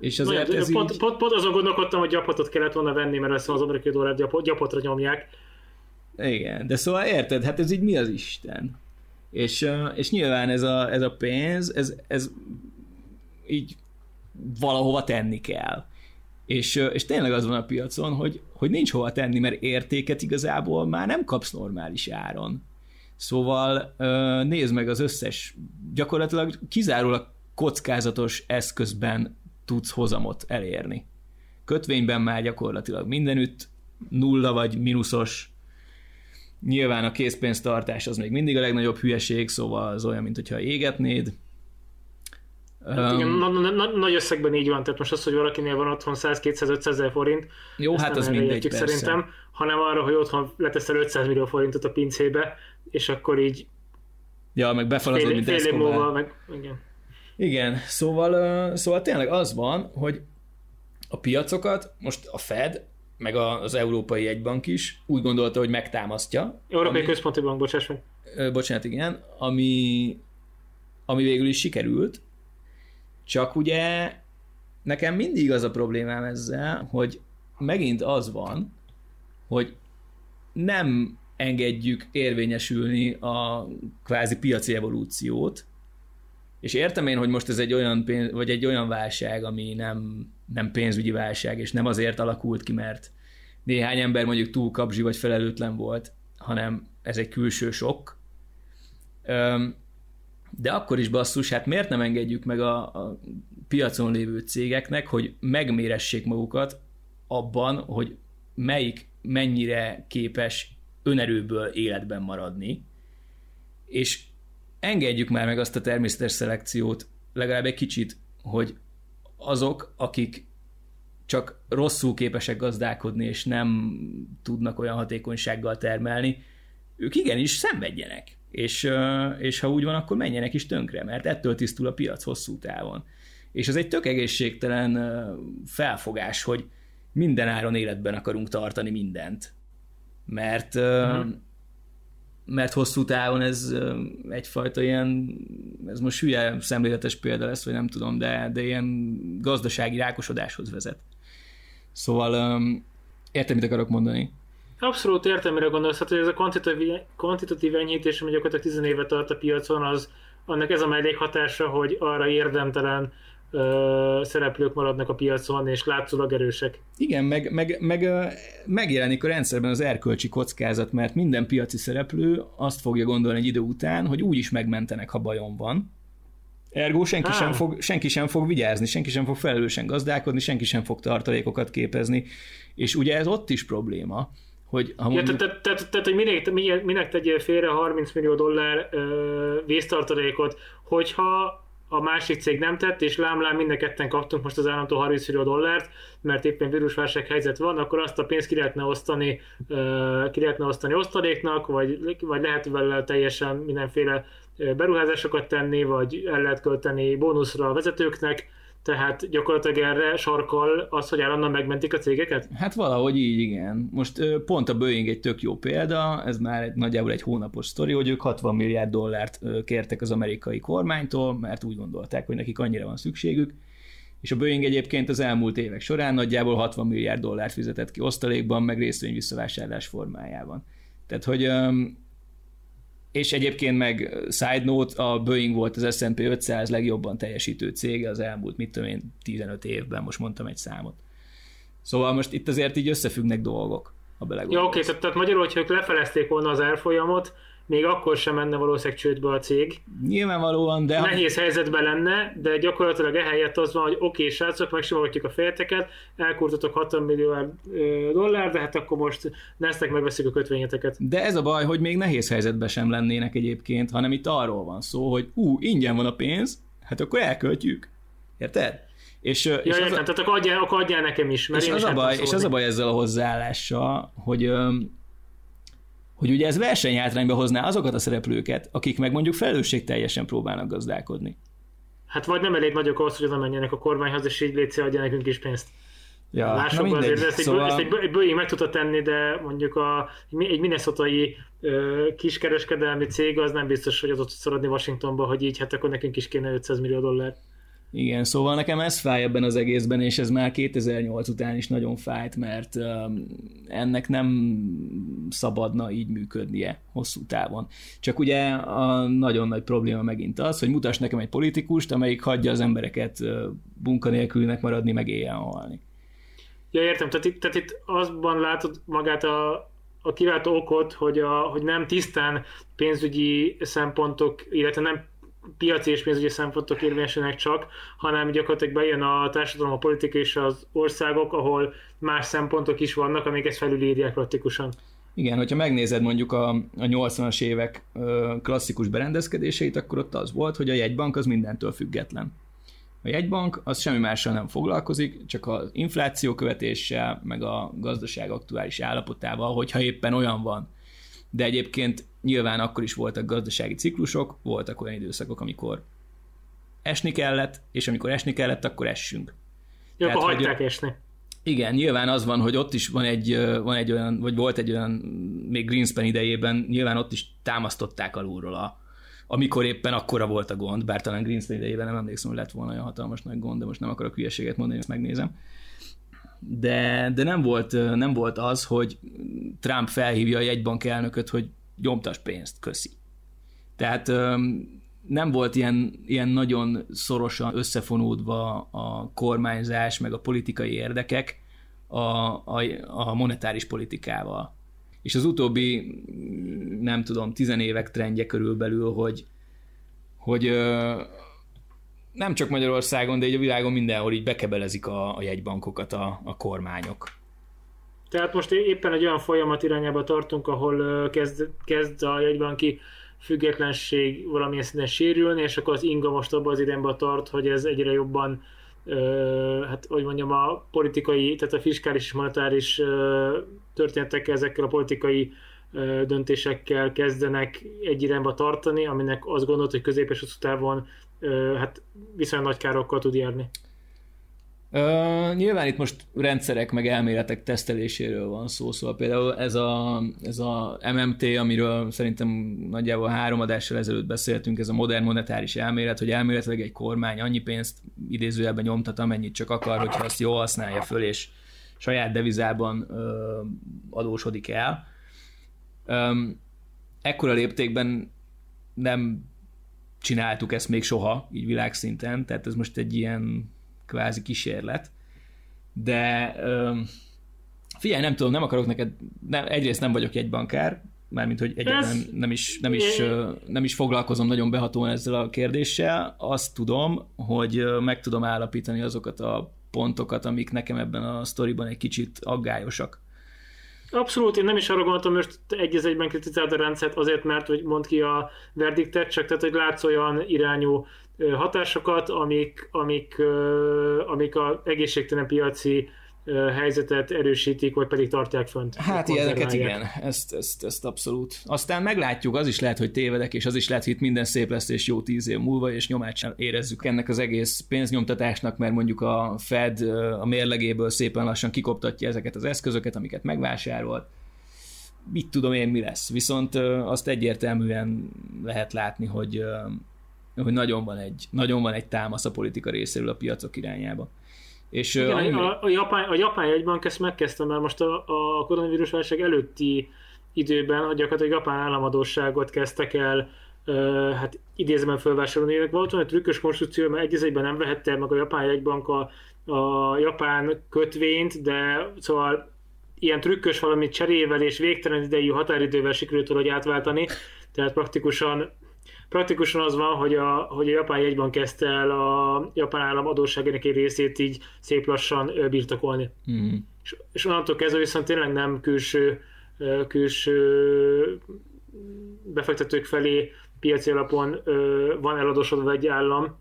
És azért Nagyon, ez pont, így... pont, pont, azon gondolkodtam, hogy gyapotot kellett volna venni, mert ezt az amerikai dollár gyapot, gyapotra nyomják. Igen, de szóval érted, hát ez így mi az Isten? És, és nyilván ez a, ez a pénz, ez, ez így valahova tenni kell. És, és tényleg az van a piacon, hogy, hogy nincs hova tenni, mert értéket igazából már nem kapsz normális áron. Szóval nézd meg az összes, gyakorlatilag kizárólag kockázatos eszközben tudsz hozamot elérni. Kötvényben már gyakorlatilag mindenütt nulla vagy mínuszos. Nyilván a készpénztartás az még mindig a legnagyobb hülyeség, szóval az olyan, mint hogyha égetnéd. Hát igen, na, na, na, nagy összegben így van, tehát most az, hogy valakinél van otthon 100-200-500 ezer forint, jó, hát az mindegy, persze. szerintem, hanem arra, hogy otthon leteszel 500 millió forintot a pincébe, és akkor így Ja, meg befalazod, mint fél év múlva, meg, igen. Igen, szóval, szóval tényleg az van, hogy a piacokat most a Fed, meg az Európai Egybank is úgy gondolta, hogy megtámasztja. Európai ami, Központi Bank, bocsáss meg. Bocsánat, igen, ami, ami végül is sikerült, csak ugye nekem mindig az a problémám ezzel, hogy megint az van, hogy nem engedjük érvényesülni a kvázi piaci evolúciót, és értem én, hogy most ez egy olyan, pénz, vagy egy olyan válság, ami nem, nem pénzügyi válság, és nem azért alakult ki, mert néhány ember mondjuk túl kapzsi vagy felelőtlen volt, hanem ez egy külső sok. De akkor is basszus, hát miért nem engedjük meg a, a piacon lévő cégeknek, hogy megméressék magukat abban, hogy melyik mennyire képes önerőből életben maradni, és engedjük már meg azt a természetes szelekciót legalább egy kicsit, hogy azok, akik csak rosszul képesek gazdálkodni, és nem tudnak olyan hatékonysággal termelni, ők igenis szenvedjenek. És, és ha úgy van, akkor menjenek is tönkre, mert ettől tisztul a piac hosszú távon. És ez egy tök egészségtelen felfogás, hogy minden áron életben akarunk tartani mindent. Mert, uh-huh. Mert hosszú távon ez egyfajta ilyen, ez most hülye szemléletes példa lesz, vagy nem tudom, de, de ilyen gazdasági rákosodáshoz vezet. Szóval értem, mit akarok mondani. Abszolút értem, mire gondolsz, hát, hogy ez a kvantitatív, kvantitatív enyhítés, ami gyakorlatilag 10 éve tart a piacon, az annak ez a mellékhatása, hogy arra érdemtelen ö, szereplők maradnak a piacon, és látszólag erősek. Igen, meg, meg, meg megjelenik a rendszerben az erkölcsi kockázat, mert minden piaci szereplő azt fogja gondolni egy idő után, hogy úgy is megmentenek, ha bajom van. Ergo senki sem, fog, senki sem fog vigyázni, senki sem fog felelősen gazdálkodni, senki sem fog tartalékokat képezni, és ugye ez ott is probléma, hogy ha mondjuk... ja, tehát, tehát, tehát, hogy minek, minek tegyél félre 30 millió dollár ö, víztartalékot, hogyha a másik cég nem tett, és lámlám mind a ketten kaptunk most az államtól 30 millió dollárt, mert éppen vírusválság helyzet van, akkor azt a pénzt ki lehetne osztani, ki lehetne osztani osztaléknak, vagy, vagy lehet vele teljesen mindenféle beruházásokat tenni, vagy el lehet költeni bónuszra a vezetőknek, tehát gyakorlatilag erre sarkal az, hogy állandóan megmentik a cégeket? Hát valahogy így, igen. Most pont a Boeing egy tök jó példa, ez már egy, nagyjából egy hónapos sztori, hogy ők 60 milliárd dollárt kértek az amerikai kormánytól, mert úgy gondolták, hogy nekik annyira van szükségük, és a Boeing egyébként az elmúlt évek során nagyjából 60 milliárd dollárt fizetett ki osztalékban, meg részvény visszavásárlás formájában. Tehát, hogy és egyébként meg side note, a Boeing volt az S&P 500 legjobban teljesítő cége az elmúlt, mit tudom én, 15 évben, most mondtam egy számot. Szóval most itt azért így összefüggnek dolgok, ha belegondolsz. Ja, oké, tehát magyarul, hogyha ők lefelezték volna az árfolyamot, még akkor sem menne valószínűleg csődbe a cég. Nyilvánvalóan, de... Nehéz helyzetben lenne, de gyakorlatilag ehelyett az van, hogy oké, okay, srácok, megsimogatjuk a fejteket, elkurtatok 60 millió dollár, de hát akkor most neztek megveszik a kötvényeteket. De ez a baj, hogy még nehéz helyzetben sem lennének egyébként, hanem itt arról van szó, hogy ú, ingyen van a pénz, hát akkor elköltjük. Érted? És, ja, és értem, az a... tehát akkor adjál, akkor adjál nekem is. Mert és, az a baj, és az a baj ezzel a hozzáállással, hogy hogy ugye ez versenyhátrányba hozná azokat a szereplőket, akik meg mondjuk felelősségteljesen próbálnak gazdálkodni. Hát vagy nem elég nagyok ahhoz, hogy oda menjenek a kormányhoz, és így létszi, adja nekünk is pénzt. Ja, na azért, ezt szóval... egy, ezt egy Boeing meg tudta tenni, de mondjuk a, egy minnesotai kiskereskedelmi cég az nem biztos, hogy az ott szaradni Washingtonba, hogy így hát akkor nekünk is kéne 500 millió dollár. Igen, szóval nekem ez fáj ebben az egészben, és ez már 2008 után is nagyon fájt, mert ennek nem szabadna így működnie hosszú távon. Csak ugye a nagyon nagy probléma megint az, hogy mutass nekem egy politikust, amelyik hagyja az embereket munkanélkülnek maradni, meg éjjel halni. Ja, értem, tehát itt, tehát itt azban látod magát a, a kiváltó okot, hogy, a, hogy nem tisztán pénzügyi szempontok, illetve nem piaci és pénzügyi szempontok érvényesülnek csak, hanem gyakorlatilag bejön a társadalom, a politika és az országok, ahol más szempontok is vannak, amik ezt felülírják praktikusan. Igen, hogyha megnézed mondjuk a, a 80-as évek klasszikus berendezkedéseit, akkor ott az volt, hogy a jegybank az mindentől független. A jegybank az semmi mással nem foglalkozik, csak az infláció követéssel, meg a gazdaság aktuális állapotával, hogyha éppen olyan van. De egyébként nyilván akkor is voltak gazdasági ciklusok, voltak olyan időszakok, amikor esni kellett, és amikor esni kellett, akkor essünk. Ja, Tehát, akkor hagyták hogy, esni. Igen, nyilván az van, hogy ott is van egy, van egy olyan, vagy volt egy olyan, még Greenspan idejében, nyilván ott is támasztották alulról a, amikor éppen akkora volt a gond, bár talán Greenspan idejében nem emlékszem, hogy lett volna olyan hatalmas nagy gond, de most nem akarok hülyeséget mondani, ezt megnézem. De, de nem, volt, nem volt az, hogy Trump felhívja a jegybank elnököt, hogy gyomtas pénzt, köszi. Tehát nem volt ilyen, ilyen nagyon szorosan összefonódva a kormányzás, meg a politikai érdekek a, a, a monetáris politikával. És az utóbbi, nem tudom, tizenévek trendje körülbelül, hogy, hogy nem csak Magyarországon, de így a világon mindenhol így bekebelezik a, a jegybankokat a, a kormányok. Tehát most éppen egy olyan folyamat irányába tartunk, ahol kezd, kezd a jegybanki függetlenség valamilyen szinten sérülni, és akkor az inga most abban az irányba tart, hogy ez egyre jobban hát hogy mondjam, a politikai, tehát a fiskális és monetáris történetek ezekkel a politikai döntésekkel kezdenek egy irányba tartani, aminek azt gondolt, hogy közép és távon hát viszonylag nagy károkkal tud járni. Uh, nyilván itt most rendszerek meg elméletek teszteléséről van szó, szóval például ez a, ez a MMT, amiről szerintem nagyjából három adással ezelőtt beszéltünk, ez a modern monetáris elmélet, hogy elméletileg egy kormány annyi pénzt idézőjelben nyomtat, amennyit csak akar, hogyha azt jól használja föl, és saját devizában uh, adósodik el. Um, ekkora léptékben nem csináltuk ezt még soha, így világszinten, tehát ez most egy ilyen kvázi kísérlet, de figyelj, nem tudom, nem akarok neked, nem, egyrészt nem vagyok egy bankár, mármint, hogy egyáltalán nem is, nem, is, nem is foglalkozom nagyon behatóan ezzel a kérdéssel. Azt tudom, hogy meg tudom állapítani azokat a pontokat, amik nekem ebben a sztoriban egy kicsit aggályosak. Abszolút, én nem is arra gondoltam, hogy egy az egyben kritizáld a rendszert azért, mert hogy mond ki a verdiktet, csak tehát, hogy látsz olyan irányú hatásokat, amik, amik, amik a egészségtelen piaci helyzetet erősítik, vagy pedig tartják fönt. Hát ilyeneket igen, ezt, ezt, ezt abszolút. Aztán meglátjuk, az is lehet, hogy tévedek, és az is lehet, hogy itt minden szép lesz, és jó tíz év múlva, és nyomát sem érezzük ennek az egész pénznyomtatásnak, mert mondjuk a Fed a mérlegéből szépen lassan kikoptatja ezeket az eszközöket, amiket megvásárolt. Mit tudom én, mi lesz. Viszont azt egyértelműen lehet látni, hogy hogy nagyon van egy, nagyon van egy támasz a politika részéről a piacok irányába. És, Igen, annyi... a, a, japán, a japán jegybank ezt megkezdte már most a, a koronavírus válság előtti időben, hogy gyakorlatilag japán államadóságot kezdtek el uh, hát idézben felvásárolni. Volt olyan trükkös konstrukció, mert egy nem vehette meg a japán jegybank a, a japán kötvényt, de szóval ilyen trükkös valamit cserével és végtelen idejű határidővel sikerült hogy átváltani, tehát praktikusan praktikusan az van, hogy a, hogy a japán jegyban kezdte el a japán állam adósságának egy részét így szép lassan birtokolni. Mm. És, és onnantól kezdve viszont tényleg nem külső, külső befektetők felé piaci alapon van eladósodva egy állam,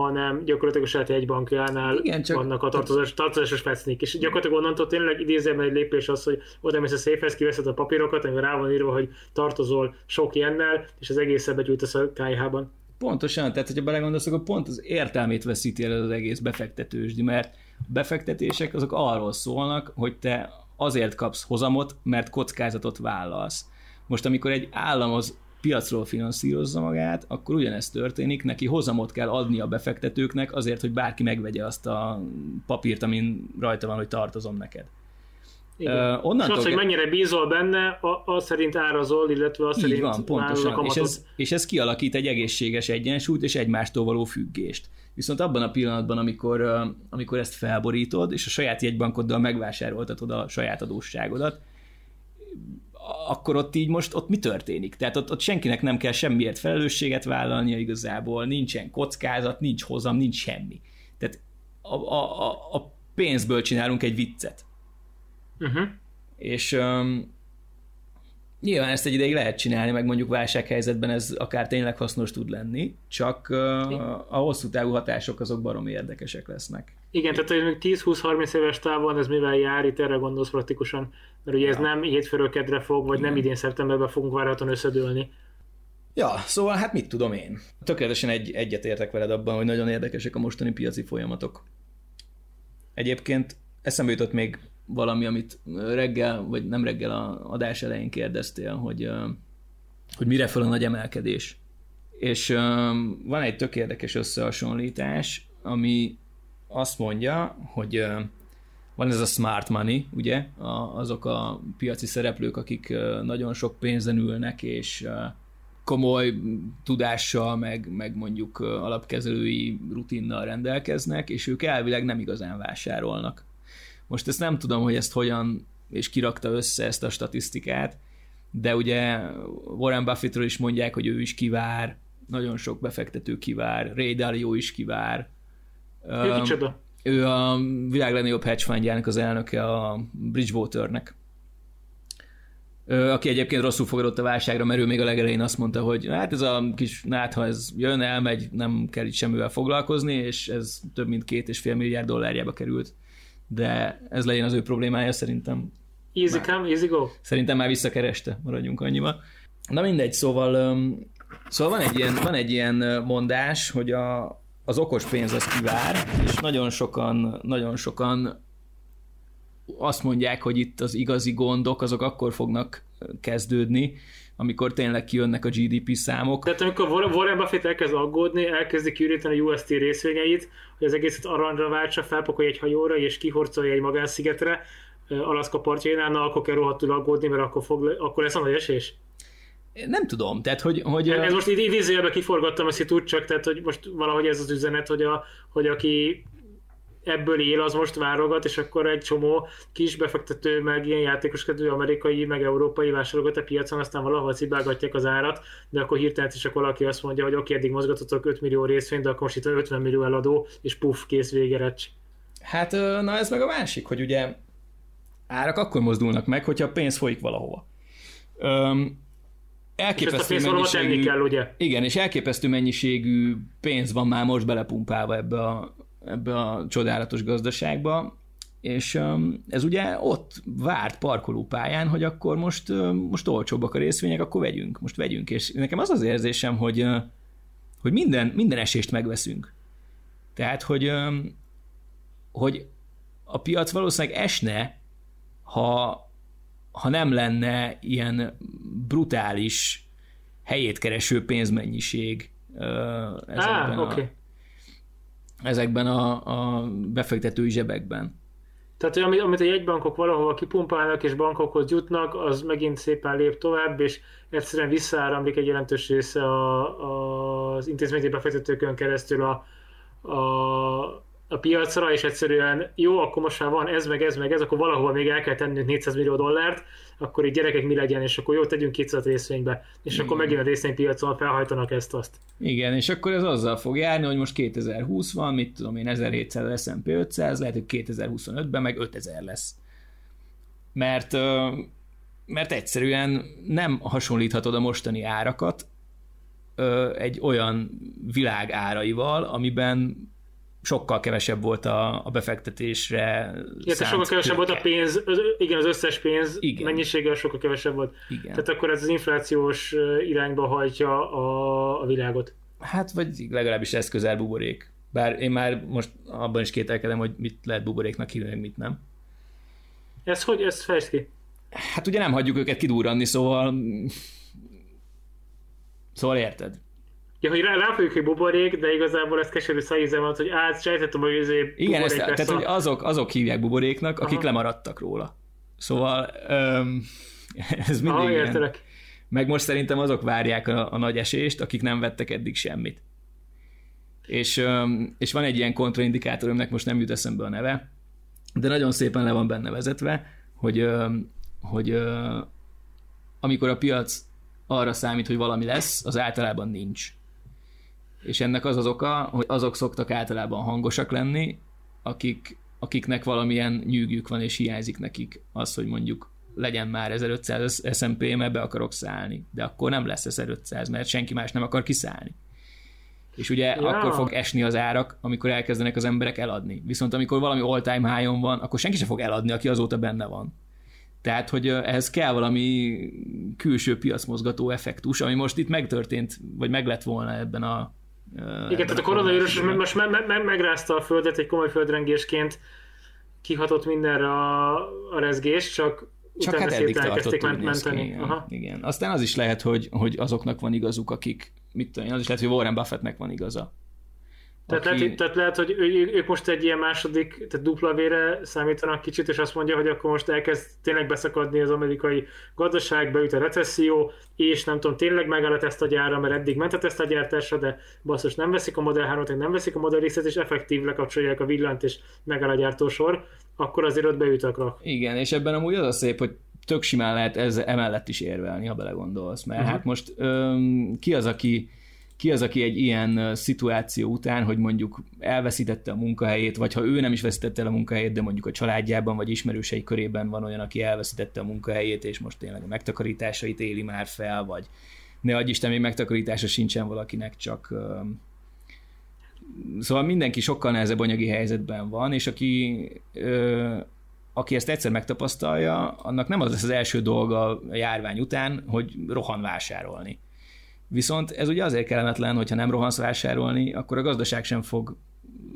hanem gyakorlatilag a saját bankjánál Igen, csak vannak a tartozás, tartozásos fecnik, és gyakorlatilag onnantól tényleg idézőben egy lépés az, hogy oda mész a széfhez, kiveszed a papírokat, amivel rá van írva, hogy tartozol sok jennel, és az egész begyűjtesz a KH-ban. Pontosan, tehát hogyha belegondolsz, akkor pont az értelmét veszíti el az egész befektetősdi, mert a befektetések azok arról szólnak, hogy te azért kapsz hozamot, mert kockázatot vállalsz. Most amikor egy állam az piacról finanszírozza magát, akkor ugyanezt történik, neki hozamot kell adni a befektetőknek azért, hogy bárki megvegye azt a papírt, amin rajta van, hogy tartozom neked. Igen. Uh, onnantól és az, hogy mennyire bízol benne, az szerint árazol, illetve az szerint van, pontosan. És ez, és ez kialakít egy egészséges egyensúlyt és egymástól való függést. Viszont abban a pillanatban, amikor, amikor ezt felborítod, és a saját jegybankoddal megvásároltatod a saját adósságodat, akkor ott így most ott mi történik? Tehát ott, ott senkinek nem kell semmiért felelősséget vállalnia igazából, nincsen kockázat, nincs hozam, nincs semmi. Tehát a, a, a, pénzből csinálunk egy viccet. Uh-huh. És um, nyilván ezt egy ideig lehet csinálni, meg mondjuk válsághelyzetben ez akár tényleg hasznos tud lenni, csak uh, a hosszú távú hatások azok barom érdekesek lesznek. Igen, tehát hogy 10-20-30 éves távon ez mivel jár, itt erre gondolsz praktikusan, mert ugye ez ja. nem hétfőről kedre fog, vagy Igen. nem idén szeptemberben fogunk várhatóan összedőlni. Ja, szóval hát mit tudom én. Tökéletesen egy, egyet értek veled abban, hogy nagyon érdekesek a mostani piaci folyamatok. Egyébként eszembe jutott még valami, amit reggel, vagy nem reggel a adás elején kérdeztél, hogy, hogy mire fel a nagy emelkedés. És van egy tök érdekes összehasonlítás, ami azt mondja, hogy van ez a smart money, ugye, a, azok a piaci szereplők, akik nagyon sok pénzen ülnek, és komoly tudással, meg, meg mondjuk alapkezelői rutinnal rendelkeznek, és ők elvileg nem igazán vásárolnak. Most ezt nem tudom, hogy ezt hogyan és kirakta össze ezt a statisztikát, de ugye Warren Buffettről is mondják, hogy ő is kivár, nagyon sok befektető kivár, Ray Dalio is kivár. Ő um, kicsoda? Ő a világ legnagyobb hedge fundjának az elnöke a Bridgewaternek aki egyébként rosszul fogadott a válságra, mert ő még a legelején azt mondta, hogy hát ez a kis nát, ha ez jön, elmegy, nem kell itt semmivel foglalkozni, és ez több mint két és fél milliárd dollárjába került. De ez legyen az ő problémája szerintem. Easy már, come, easy go. Szerintem már visszakereste, maradjunk annyiba. Na mindegy, szóval, szóval van, egy ilyen, van egy ilyen mondás, hogy a, az okos pénz az kivár, és nagyon sokan, nagyon sokan azt mondják, hogy itt az igazi gondok azok akkor fognak kezdődni, amikor tényleg kijönnek a GDP számok. Tehát amikor Warren Buffett elkezd aggódni, elkezdi kiüríteni a UST részvényeit, hogy az egészet aranyra váltsa, felpakolja egy hajóra és kihorcolja egy magánszigetre, Alaszka partjainál, na akkor kell rohadtul aggódni, mert akkor, fog, akkor lesz a nagy esés. Nem tudom, tehát hogy... hogy ez most idézőjelben kiforgattam ezt tud csak, tehát hogy most valahogy ez az üzenet, hogy, a, hogy aki ebből él, az most válogat, és akkor egy csomó kis befektető, meg ilyen játékoskedő amerikai, meg európai vásárolgat a piacon, aztán valahol cibálgatják az árat, de akkor hirtelen csak valaki azt mondja, hogy oké, okay, eddig mozgatotok 5 millió részvényt, de akkor most itt 50 millió eladó, és puff, kész, végerecs. Hát, na ez meg a másik, hogy ugye árak akkor mozdulnak meg, hogyha a pénz folyik valahova. Öm, elképesztő és mennyiségű, kell, ugye? Igen, és elképesztő mennyiségű pénz van már most belepumpálva ebbe a, ebbe a csodálatos gazdaságba, és ez ugye ott várt parkolópályán, hogy akkor most, most olcsóbbak a részvények, akkor vegyünk, most vegyünk. És nekem az az érzésem, hogy, hogy minden, minden esést megveszünk. Tehát, hogy, hogy a piac valószínűleg esne, ha, ha nem lenne ilyen brutális helyét kereső pénzmennyiség ezekben, ah, okay. a, ezekben a, a befektetői zsebekben. Tehát, hogy amit a jegybankok valahova kipumpálnak és bankokhoz jutnak, az megint szépen lép tovább, és egyszerűen visszaáramlik egy jelentős része a, a, az intézményi befektetőkön keresztül a, a, a piacra, és egyszerűen jó, akkor most már van ez, meg ez, meg ez, akkor valahol még el kell tennünk 400 millió dollárt, akkor így gyerekek mi legyen, és akkor jó, tegyünk 200 részvénybe, és akkor megint a részvénypiacon felhajtanak ezt azt. Igen, és akkor ez azzal fog járni, hogy most 2020 van, mit tudom én, 1700 S&P 500, lehet, hogy 2025-ben meg 5000 lesz. Mert, mert egyszerűen nem hasonlíthatod a mostani árakat egy olyan világ áraival, amiben sokkal kevesebb volt a, a befektetésre Igen, sokkal kevesebb volt a pénz, az, igen, az összes pénz igen. mennyiséggel sokkal kevesebb volt. Igen. Tehát akkor ez az inflációs irányba hajtja a, a világot. Hát, vagy legalábbis ez közel buborék. Bár én már most abban is kételkedem, hogy mit lehet buboréknak hívni, mit nem. Ez hogy, ez fejtsd ki? Hát ugye nem hagyjuk őket kidurranni, szóval... Szóval érted? Ja, hogy rá, ráfogjuk, hogy buborék, de igazából ez keserű szájízem van, hogy át sejtettem, hogy izé Igen, ezt, tehát a... hogy azok, azok hívják buboréknak, akik Aha. lemaradtak róla. Szóval um, ez mindig Aha, ilyen. Meg most szerintem azok várják a, a nagy esést, akik nem vettek eddig semmit. És, um, és van egy ilyen kontraindikátor, aminek most nem jut eszembe a neve, de nagyon szépen le van benne vezetve, hogy, um, hogy uh, amikor a piac arra számít, hogy valami lesz, az általában nincs és ennek az az oka, hogy azok szoktak általában hangosak lenni, akik, akiknek valamilyen nyűgjük van, és hiányzik nekik az, hogy mondjuk legyen már 1500 S&P, mert be akarok szállni. De akkor nem lesz 1500, mert senki más nem akar kiszállni. És ugye ja. akkor fog esni az árak, amikor elkezdenek az emberek eladni. Viszont amikor valami all-time high-on van, akkor senki sem fog eladni, aki azóta benne van. Tehát, hogy ehhez kell valami külső piacmozgató effektus, ami most itt megtörtént, vagy meg lett volna ebben a igen, tehát a koronavírus most me- me- me- megrázta a földet egy komoly földrengésként, kihatott mindenre a, a rezgés, csak csak hát eddig tartott, menteni. Igen, Aha. igen. Aztán az is lehet, hogy, hogy azoknak van igazuk, akik, mit tudom én, az is lehet, hogy Warren Buffettnek van igaza. Tehát, aki... lehet, tehát lehet, hogy ő, ők most egy ilyen második, tehát dupla vére számítanak kicsit, és azt mondja, hogy akkor most elkezd tényleg beszakadni az amerikai gazdaság, beüt a recesszió, és nem tudom, tényleg megáll a tesztagyára, mert eddig ment a tesztagyártásra, de basszus, nem veszik a Model 3-ot, nem veszik a Model X-et, és effektív lekapcsolják a villant, és megáll a gyártósor, akkor azért ott beüt a krak. Igen, és ebben amúgy az a szép, hogy tök simán lehet ez emellett is érvelni, ha belegondolsz, mert uh-huh. hát most öm, ki az, aki ki az, aki egy ilyen szituáció után, hogy mondjuk elveszítette a munkahelyét, vagy ha ő nem is veszítette el a munkahelyét, de mondjuk a családjában vagy ismerősei körében van olyan, aki elveszítette a munkahelyét, és most tényleg a megtakarításait éli már fel, vagy ne adj Isten, még megtakarítása sincsen valakinek, csak Szóval mindenki sokkal nehezebb anyagi helyzetben van, és aki, aki ezt egyszer megtapasztalja, annak nem az lesz az első dolga a járvány után, hogy rohan vásárolni Viszont ez ugye azért kellemetlen, hogyha nem rohansz vásárolni, akkor a gazdaság sem fog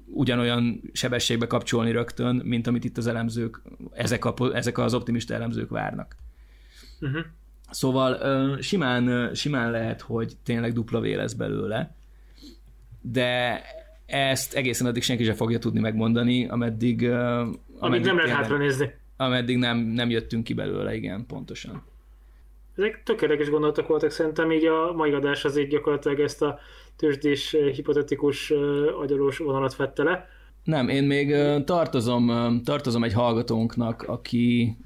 ugyanolyan sebességbe kapcsolni rögtön, mint amit itt az elemzők, ezek, a, ezek az optimista elemzők várnak. Uh-huh. Szóval simán, simán lehet, hogy tényleg dupla V lesz belőle, de ezt egészen addig senki sem fogja tudni megmondani, ameddig... ameddig, ameddig nem lehet hátra nézni. Ameddig nem, nem jöttünk ki belőle, igen, pontosan. Ezek tökéletes gondolatok voltak szerintem, így a mai adás az így gyakorlatilag ezt a tőzsdés, eh, hipotetikus, eh, agyalós vonalat vette le. Nem, én még eh, tartozom, tartozom egy hallgatónknak, aki,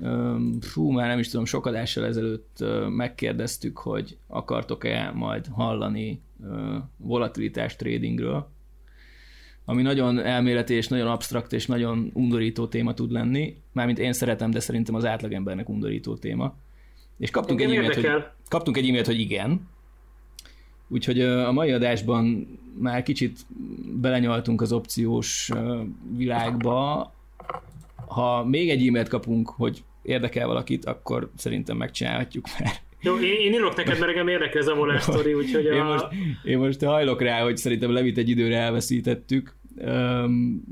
fú, már nem is tudom, sok adással ezelőtt megkérdeztük, hogy akartok-e majd hallani volatilitás tradingről, ami nagyon elméleti és nagyon absztrakt és nagyon undorító téma tud lenni. Mármint én szeretem, de szerintem az átlagembernek undorító téma. És kaptunk egy, e-mailt, hogy, kaptunk egy e-mailt, hogy igen. Úgyhogy a mai adásban már kicsit belenyaltunk az opciós világba. Ha még egy e-mailt kapunk, hogy érdekel valakit, akkor szerintem megcsinálhatjuk, mert jó, én, én írok neked, mert engem érdekel ez a volás sztori, úgyhogy a... én, most, én most hajlok rá, hogy szerintem Levit egy időre elveszítettük. Um,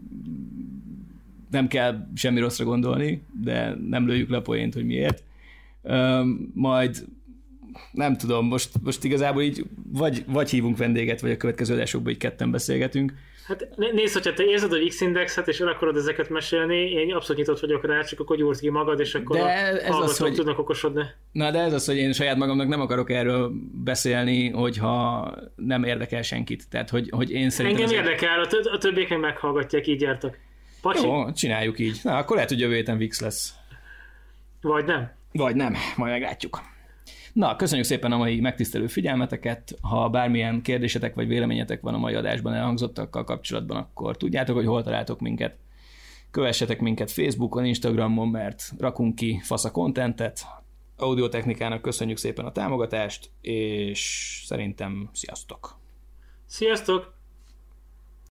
nem kell semmi rosszra gondolni, de nem lőjük le a poént, hogy miért majd nem tudom, most, most igazából így vagy, vagy hívunk vendéget, vagy a következő adásokban így ketten beszélgetünk. Hát nézd, hogyha te érzed a X-indexet, és el akarod ezeket mesélni, én abszolút nyitott vagyok rá, csak akkor gyúrsz ki magad, és akkor de ez az, hogy... tudnak okosodni. Na, de ez az, hogy én saját magamnak nem akarok erről beszélni, hogyha nem érdekel senkit. Tehát, hogy, hogy én szerintem... Engem érdekel, a, t- a többiek meg meghallgatják, így jártak. Pacsi? Jó, csináljuk így. Na, akkor lehet, hogy jövő héten VIX lesz. Vagy nem. Vagy nem, majd meglátjuk. Na, köszönjük szépen a mai megtisztelő figyelmeteket. Ha bármilyen kérdésetek vagy véleményetek van a mai adásban elhangzottakkal kapcsolatban, akkor tudjátok, hogy hol találtok minket. Kövessetek minket Facebookon, Instagramon, mert rakunk ki fasz a kontentet. Audiotechnikának köszönjük szépen a támogatást, és szerintem sziasztok! Sziasztok!